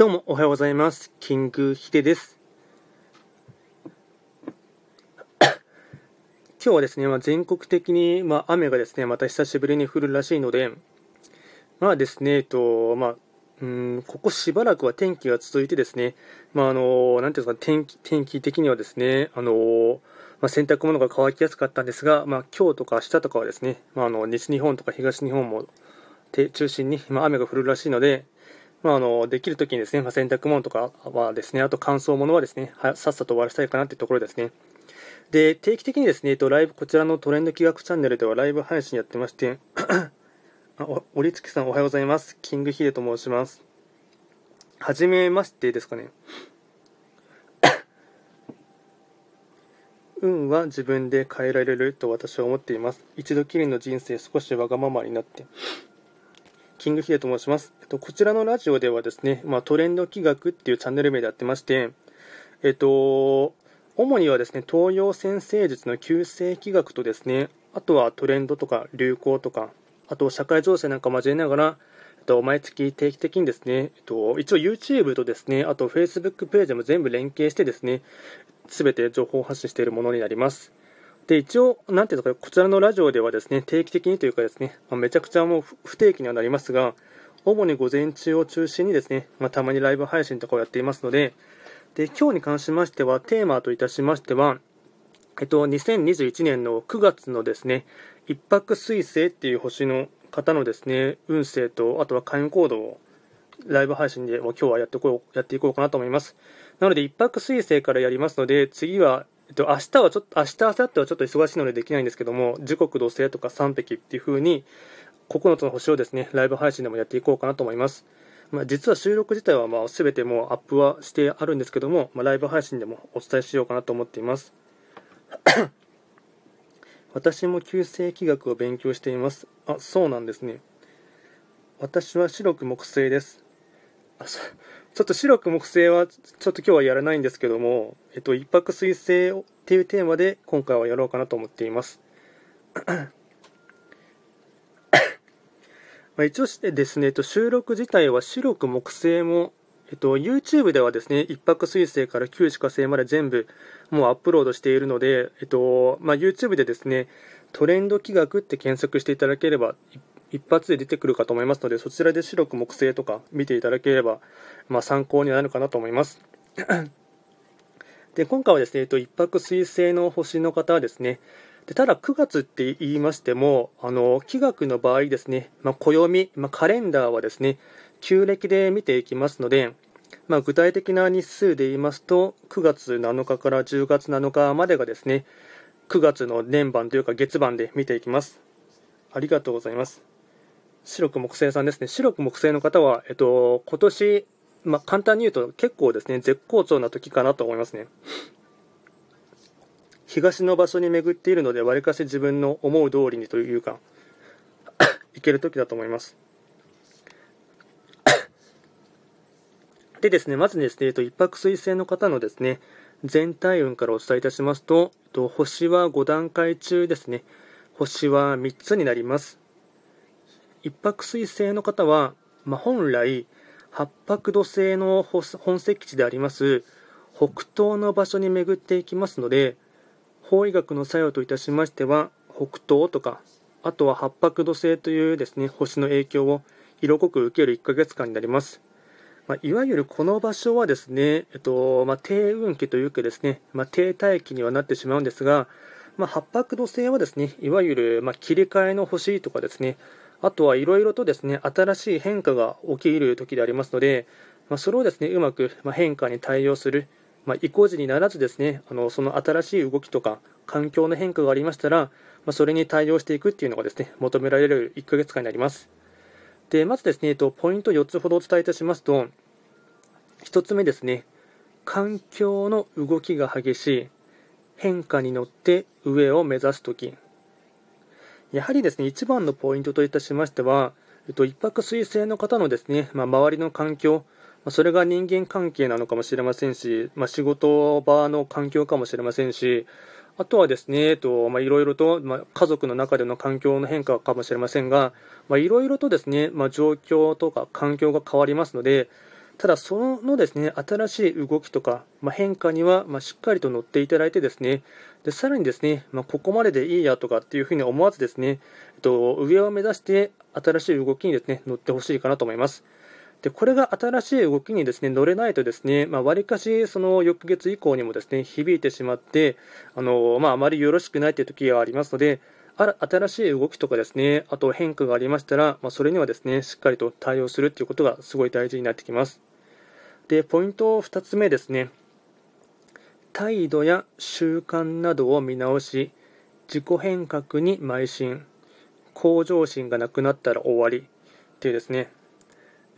どうもおはようございます。キングヒデです。今日はですね、まあ、全国的に、まあ、雨がですね、また久しぶりに降るらしいので、まあですね、えっと、まあ、うん、ここしばらくは天気が続いてですね、まあ、あの、なんていうんですか、天気、天気的にはですね、あの、まあ、洗濯物が乾きやすかったんですが、まあ、今日とか明日とかはですね、まあ、あの、西日本とか東日本も、中心に、まあ、雨が降るらしいので、まあ、あのできるときにですね、まあ、洗濯物とかはですね、あと乾燥物はですね、はさっさと終わらせたいかなというところですね。で、定期的にですね、えっとライブ、こちらのトレンド企画チャンネルではライブ配信やってまして、あお折月さんおはようございます。キングヒデと申します。はじめましてですかね。運は自分で変えられると私は思っています。一度きりの人生、少しわがままになって。キングヒデと申します。えっと、こちらのラジオではですね、まあ、トレンド企画っていうチャンネル名でやってまして、えっと、主にはですね、東洋先生術の旧世紀学とですね、あとはトレンドとか流行とか、あと社会情勢なんか交えながら、えっと、毎月定期的にですね、えっと、一応 YouTube とですね、あと Facebook ページも全部連携してですね、すべて情報発信しているものになります。で一応、なんていうのか、こちらのラジオではですね定期的にというか、ですね、まあ、めちゃくちゃもう不定期にはなりますが、主に午前中を中心にですね、まあ、たまにライブ配信とかをやっていますので、で今日に関しましては、テーマといたしましては、えっと、2021年の9月のですね、一泊水星っていう星の方のですね、運勢と、あとは開運行動をライブ配信でも今日はやってこうやっていこうかなと思います。なので、一泊水星からやりますので、次はえっと、明日はちょっと、明日、明後日はちょっと忙しいのでできないんですけども、時刻土星とか三匹っていう風に、9つの星をですね、ライブ配信でもやっていこうかなと思います。まあ、実は収録自体はまあ全てもうアップはしてあるんですけども、まあ、ライブ配信でもお伝えしようかなと思っています。私も旧世紀学を勉強しています。あ、そうなんですね。私は白く木星です。ちょっと白く木星はちょっと今日はやらないんですけども、えっと、一泊水星っていうテーマで今回はやろうかなと思っています。まあ一応ですね、えっと、収録自体は白く木星も、えっと、YouTube ではですね、一泊水星から旧歯科星まで全部もうアップロードしているので、えっとまあ、YouTube でですね、トレンド企画って検索していただければ一一発で出てくるかと思いますので、そちらで白く木星とか見ていただければ、まあ、参考になるかなと思います。で今回はですね、えっと、一泊水星の星の方はですね、でただ9月って言いましても、あの気学の場合ですね、まあ、暦、まあ、カレンダーはですね、旧暦で見ていきますので、まあ、具体的な日数で言いますと、9月7日から10月7日までがですね、9月の年番というか月番で見ていきます。ありがとうございます。白く木星さんですね。白く木星の方は、えっと、今年、まあ、簡単に言うと結構ですね、絶好調な時かなと思いますね。東の場所に巡っているので、わりかし自分の思う通りにというか、いける時だと思います。でですね、まずですね、えっと、一泊水星の方のですね、全体運からお伝えいたしますと、と星は5段階中ですね、星は3つになります。一泊水星の方は、まあ、本来、八白土星の本石地であります北東の場所に巡っていきますので、法医学の作用といたしましては、北東とか、あとは八白土星というですね、星の影響を色濃く受ける1ヶ月間になります。まあ、いわゆるこの場所はですね、えっとまあ、低運気というかですね、まあ、低大気にはなってしまうんですが、まあ、八白土星はですね、いわゆる、ま切り替えの星とかですね、あとはいろいろとですね、新しい変化が起きる時でありますので、まそれをですね、うまく変化に対応する、ま移行時にならずですね、あのその新しい動きとか環境の変化がありましたら、まそれに対応していくっていうのがですね、求められる1ヶ月間になります。で、まずですね、ポイント4つほどお伝えいたしますと、1つ目ですね、環境の動きが激しい、変化に乗って上を目指すとき、やはりですね、一番のポイントといたしましては、えっと、一泊水星の方のですね、まあ、周りの環境、ま、それが人間関係なのかもしれませんし、まあ、仕事場の環境かもしれませんし、あとはですね、えっとまあ、いろいろと、まあ、家族の中での環境の変化かもしれませんが、まあ、いろいろとですね、まあ、状況とか環境が変わりますので、ただ、そのですね、新しい動きとか、まあ、変化には、まあ、しっかりと乗っていただいてですね、でさらにですね、まあ、ここまででいいやとかっていうふうに思わずですね、えっと、上を目指して新しい動きにですね、乗ってほしいかなと思います。でこれが新しい動きにですね乗れないとですね、まあ、割かしその翌月以降にもですね響いてしまってあの、まあ、あまりよろしくないという時がありますので新しい動きとかですねあと変化がありましたら、まあ、それにはですねしっかりと対応するということがすごい大事になってきますでポイント2つ目ですね。態度や習慣などを見直し自己変革に邁進向上心がなくなったら終わりっていうですね。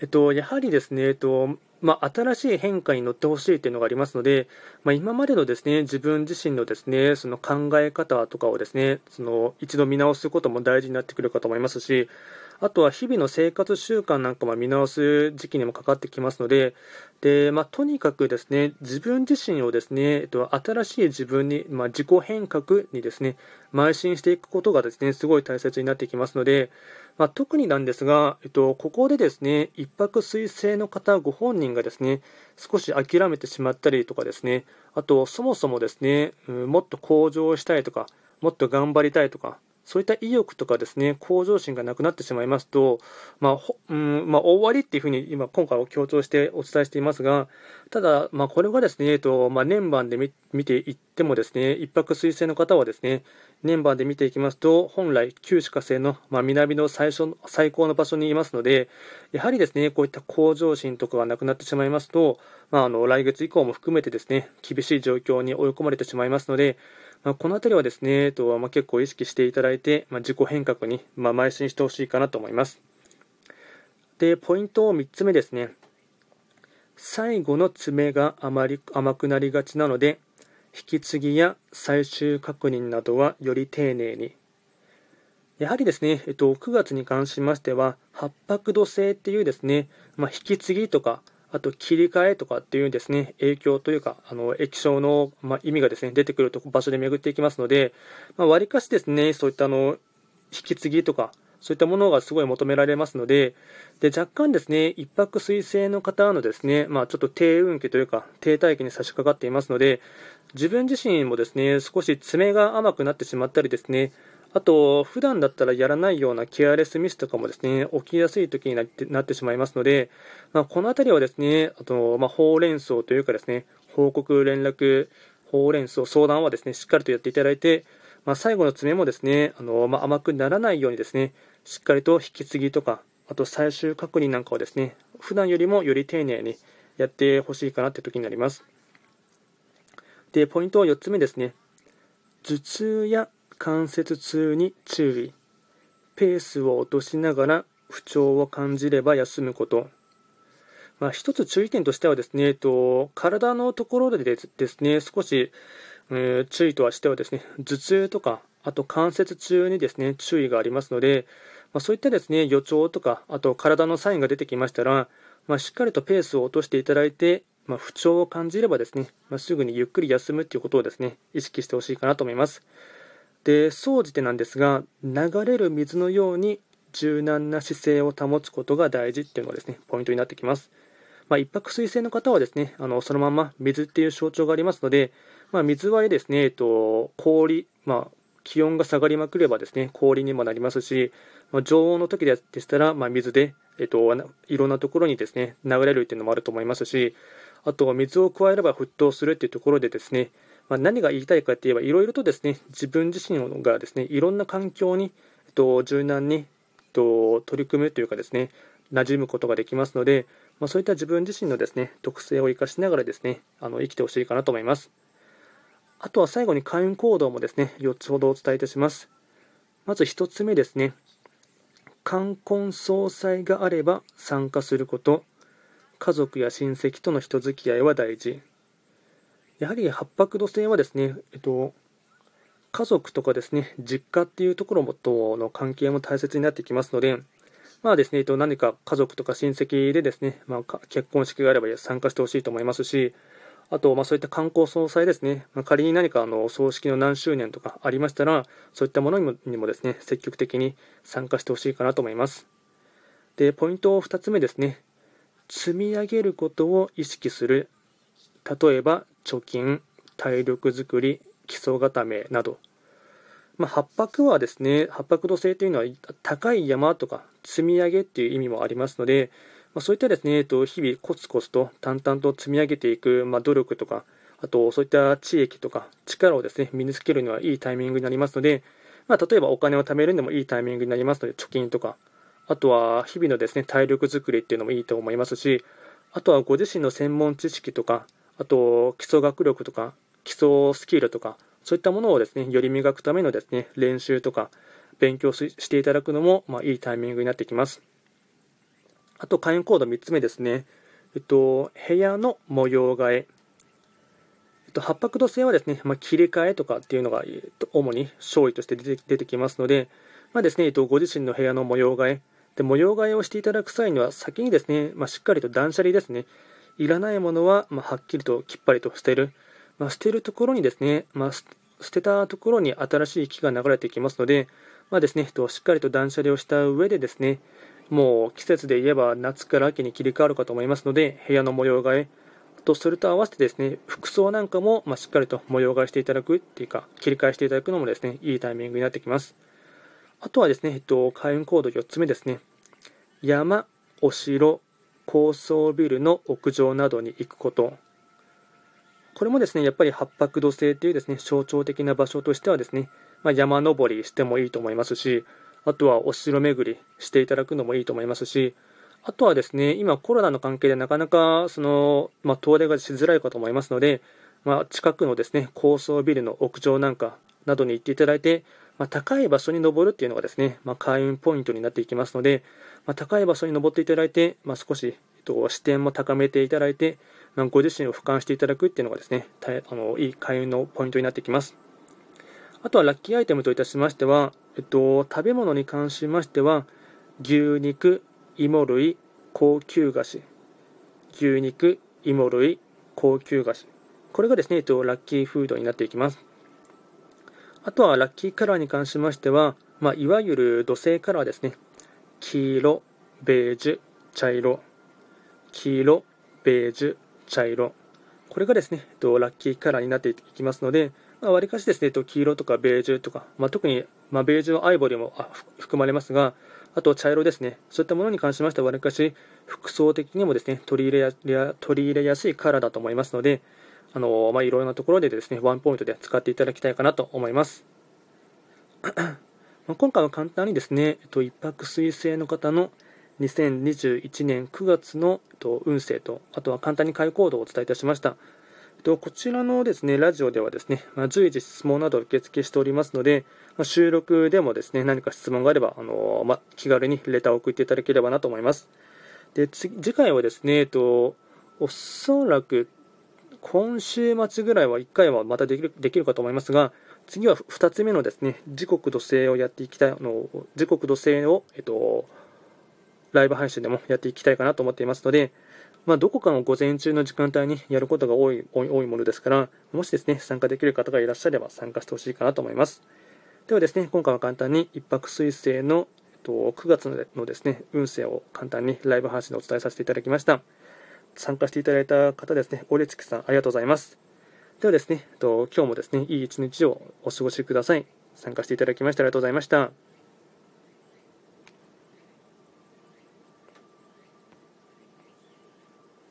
えっと、やはりですね、えっとまあ、新しい変化に乗ってほしいというのがありますので、まあ、今までのですね自分自身のですねその考え方とかをですねその一度見直すことも大事になってくるかと思いますし、あとは日々の生活習慣なんかも見直す時期にもかかってきますので、でまあ、とにかくですね自分自身をですね、えっと、新しい自分に、まあ、自己変革にですね邁進していくことがですねすごい大切になってきますので、まあ、特になんですが、えっと、ここでですね一泊水星の方ご本人がですね少し諦めてしまったりとかですねあとそもそもですね、うん、もっと向上したいとかもっと頑張りたいとかそういった意欲とかですね、向上心がなくなってしまいますと、まあ、うんまあ、終わりっていうふうに今、今回は強調してお伝えしていますが、ただ、まあ、これがですね、えっとまあ、年番で見ていってもですね、一泊水星の方はですね、年番で見ていきますと、本来、旧歯科星の、まあ、南の最初最高の場所にいますので、やはりですね、こういった向上心とかがなくなってしまいますと、まあ、あの来月以降も含めてですね、厳しい状況に追い込まれてしまいますので、まあ、この辺りはですね、とまあ、結構意識していただいて、まあ、自己変革に、まあ、邁進してほしいかなと思います。で、ポイント3つ目ですね。最後の爪があまり甘くなりがちなので、引き継ぎや最終確認などはより丁寧に。やはりですね、えっと、9月に関しましては、八白土星っていうですね、まあ、引き継ぎとか、あと切り替えとかっていうですね影響というかあの液晶の、ま、意味がですね出てくると場所で巡っていきますので、まあ、割かしですねそういったあの引き継ぎとかそういったものがすごい求められますので、で若干ですね、一泊水星の方のですね、まあ、ちょっと低運気というか、停滞期に差し掛かっていますので、自分自身もですね、少し爪が甘くなってしまったりですね、あと、普段だったらやらないようなケアレスミスとかもですね、起きやすい時になってなってしまいますので、まあ、この辺りはですね、あと、まあ、ほうれん草というかですね、報告、連絡、ほうれん草、相談はですね、しっかりとやっていただいて、まあ、最後の詰めもですね、あのまあ、甘くならないようにですね、しっかりと引き継ぎとか、あと最終確認なんかをですね、普段よりもより丁寧にやってほしいかなって時になります。で、ポイントは4つ目ですね。頭痛や関節痛に注意ペースを落としながら不調を感じれば休むこと、まあ、一つ注意点としてはですね、えっと、体のところでですね少し、えー、注意とはしてはですね頭痛とかあと関節痛にですね注意がありますので、まあ、そういったですね予兆とかあと体のサインが出てきましたら、まあ、しっかりとペースを落としていただいて、ま不調を感じればですね、ますぐにゆっくり休むということをですね意識してほしいかなと思います。で総じてなんですが流れる水のように柔軟な姿勢を保つことが大事っていうのがですねポイントになってきます、まあ、一泊水星の方はですねあのそのまま水っていう象徴がありますので、まあ、水はですね、えっと、氷、まあ、気温が下がりまくればですね氷にもなりますし、まあ、常温の時でしたら、まあ、水で、えっと、いろんなところにですね流れるっていうのもあると思いますしあと水を加えれば沸騰するっていうところでですねまあ、何が言いたいかといえば、いろいろとですね自分自身がですねいろんな環境に、えっと、柔軟に、えっと、取り組むというかですね馴染むことができますので、まあ、そういった自分自身のですね特性を生かしながらですねあの生きてほしいかなと思います。あとは最後に開運行動もですね4つほどお伝えいたします。まず1つ目ですね。冠婚葬祭があれば参加すること。家族や親戚との人付き合いは大事。やはり八白土星はですね、えっと、家族とかですね、実家っていうところとの関係も大切になってきますので、まあですね、えっと、何か家族とか親戚でですね、まあ、結婚式があれば参加してほしいと思いますし、あと、まあ、そういった観光総裁ですね、まあ、仮に何かあの葬式の何周年とかありましたら、そういったものにもにもですね、積極的に参加してほしいかなと思います。で、ポイント2つ目ですね、積み上げることを意識する例えば貯金体力づくり基礎固めなど、まあ、八白はですね八白土星というのは高い山とか積み上げっていう意味もありますので、まあ、そういったですね、えっと、日々コツコツと淡々と積み上げていく、まあ、努力とかあとそういった知益とか力をですね身につけるにはいいタイミングになりますので、まあ、例えばお金を貯めるのもいいタイミングになりますので貯金とか。あとは日々のですね体力づくりっていうのもいいと思いますしあとはご自身の専門知識とかあと基礎学力とか基礎スキルとかそういったものをですねより磨くためのですね練習とか勉強していただくのも、まあ、いいタイミングになってきます。あと会員コード3つ目ですね。えっと部屋の模様替え。えっと、八白土星はですね、まあ、切り替えとかっていうのが、えっと、主に勝利として出て出てきますので、まあですね、えっと、ご自身の部屋の模様替え。で、模様替えをしていただく際には、先にですね、まあ、しっかりと断捨離ですね、いらないものは、まはっきりときっぱりと捨てる、ま捨てるところにですね、ま捨てたところに新しい気が流れてきますので、まあですね、としっかりと断捨離をした上でですね、もう季節で言えば夏から秋に切り替わるかと思いますので、部屋の模様替え、とそれと合わせてですね服装なんかも、まあ、しっかりと模様替えしていただくっていうか切り替えしていただくのもですねいいタイミングになってきます。あとはですね、えっと、開運コード4つ目ですね。山、お城、高層ビルの屋上などに行くこと。これもですねやっぱり八白土星というですね象徴的な場所としてはですね、まあ、山登りしてもいいと思いますしあとはお城巡りしていただくのもいいと思いますしあとはですね、今コロナの関係でなかなかその、まあ、遠出がしづらいかと思いますので、まあ、近くのですね、高層ビルの屋上なんかなどに行っていただいて、まあ、高い場所に登るっていうのがですね、まあ、開運ポイントになっていきますので、まあ、高い場所に登っていただいて、ま、少し、えっと、視点も高めていただいて、ま、ご自身を俯瞰していただくっていうのがですね、あのいい開運のポイントになってきます。あとはラッキーアイテムといたしましては、えっと、食べ物に関しましては、牛肉、芋類、高級菓子、牛肉、芋類、高級菓子。これがですね、えっと、ラッキーフードになっていきます。あとはラッキーカラーに関しましては、まあ、いわゆる土星カラーですね。黄色、ベージュ、茶色。黄色、ベージュ、茶色。これがですね、ラッキーカラーになっていきますので、まあ、割かしですね、黄色とかベージュとか、まあ、特に、まあ、ベージュのアイボリーも含まれますが、あと茶色ですね。そういったものに関しましては、わりかし服装的にもですね、取り入れや取り入れやすいカラーだと思いますので、あのまあ、いろいろなところでですね、ワンポイントで使っていただきたいかなと思います。ま今回は簡単にですね、えっと、一泊水星の方の2021年9月のと運勢と、あとは簡単に開講度をお伝えいたしました。えっとこちらのですねラジオではですね、まあ、随時質問など受付しておりますので、まあ、収録でもですね何か質問があれば、あのまあ、気軽にレターを送っていただければなと思います。で次回はですね、えっと、おそらく今週末ぐらいは1回はまたできるできるかと思いますが、次は2つ目のですね時刻土星をやっていきたいあの時刻土星を、えっと、ライブ配信でもやっていきたいかなと思っていますので、まあ、どこかの午前中の時間帯にやることが多い多いものですから、もしですね、参加できる方がいらっしゃれば参加してほしいかなと思います。ではですね、今回は簡単に一泊水星のえっと9月のですね、運勢を簡単にライブ配信でお伝えさせていただきました。参加していただいた方ですね、オレチキさん、ありがとうございます。ではですね、今日もですね、いい一日をお過ごしください。参加していただきましてありがとうございました。